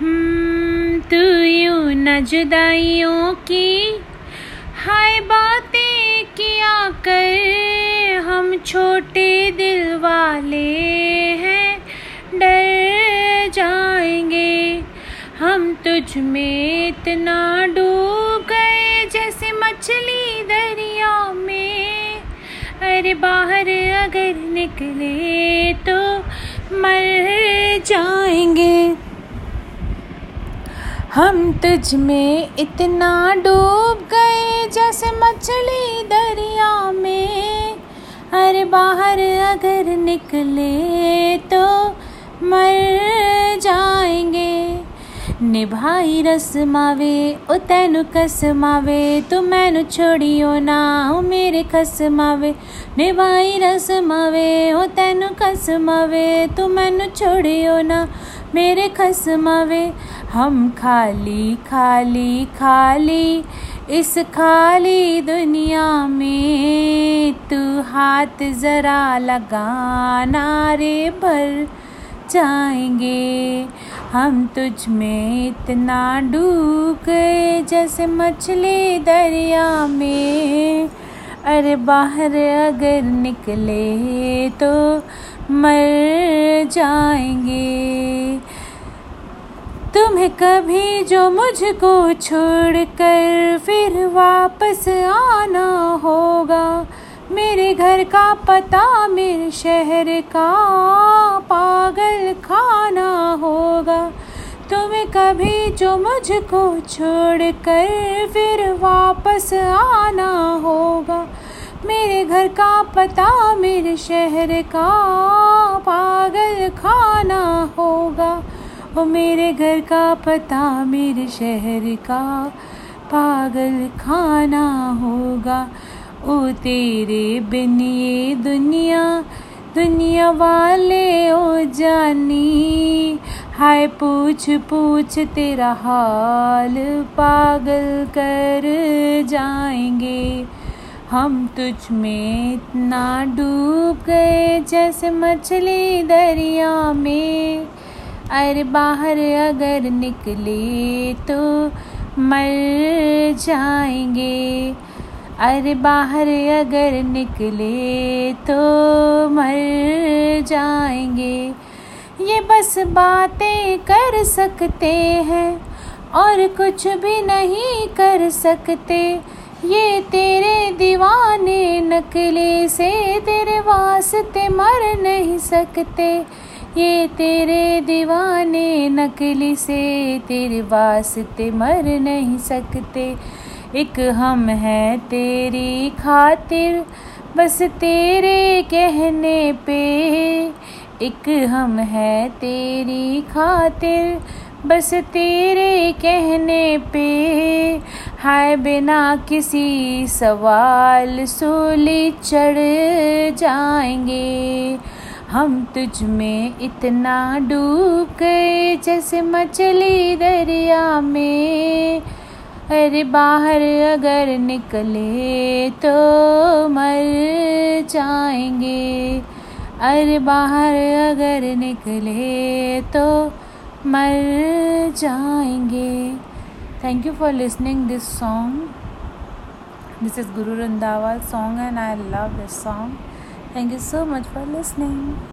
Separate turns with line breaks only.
हम्म, तू न जुदाइयों की हाय बातें किया कर। हम छोटे दिल वाले हैं डर जाएँगे। हम तुझ में इतना डूब गए जैसे मछली दरिया में। अरे बाहर अगर निकले तो मर जाएँगे। हम तुझ में इतना डूब गए जैसे मछली दरिया में। अरे बाहर अगर निकले तो मर जाएँगे। निभाई रस्मावे ओ तेनु कसमावे तू मैनु छोड़ियो ना, ओ मेरे कसमावे निभाई रस्मावे ओ तेनु कसमावे तू मैनु छोड़ियो ना, मेरे खसमावे हम खाली खाली खाली इस खाली दुनिया में तू हाथ जरा लगाना रे भर जाएँगे। हम तुझ में इतना डूब गए जैसे मछली दरिया में। अरे बाहर अगर निकले तो मर जाएँगे। तुम्हें कभी जो मुझको छोड़कर फिर वापस आना होगा। मेरे घर का पता, मेरे शहर का पागल खाना होगा। तुम्हें कभी जो मुझको छोड़कर फिर वापस आना होगा। मेरे घर का पता, मेरे शहर का पागल खाना होगा। ओ मेरे घर का पता मेरे शहर का, पागल खाना होगा। ओ तेरे बिन ये दुनिया दुनिया वाले ओ जानी। हाय पूछ पूछ तेरा हाल, पागल कर जाएँगे। हम तुझ में इतना डूब गए जैसे मछली दरिया में। अरे बाहर अगर निकले तो मर जाएँगे। अरे बाहर अगर निकले तो मर जाएँगे। ये बस बातें कर सकते हैं और कुछ भी नहीं कर सकते। ये तेरे दीवाने नकली से तेरे वास्ते मर नहीं सकते। ये तेरे दीवाने नकली से तेरे वास्ते मर नहीं सकते। एक हम हैं तेरी खातिर, बस तेरे कहने पे। एक हम हैं तेरी खातिर, बस तेरे कहने पे। हाय बिना किसी सवाल सूली चढ़ जाएँगे। हम तुझ में इतना डूब गए जैसे मछली दरिया में। अरे बाहर अगर निकले तो मर जाएँगे। अरे बाहर अगर निकले तो मर जाएँगे। thank you for listening this song. This is guru Randhawa song and i love this song. Thank you so much for listening.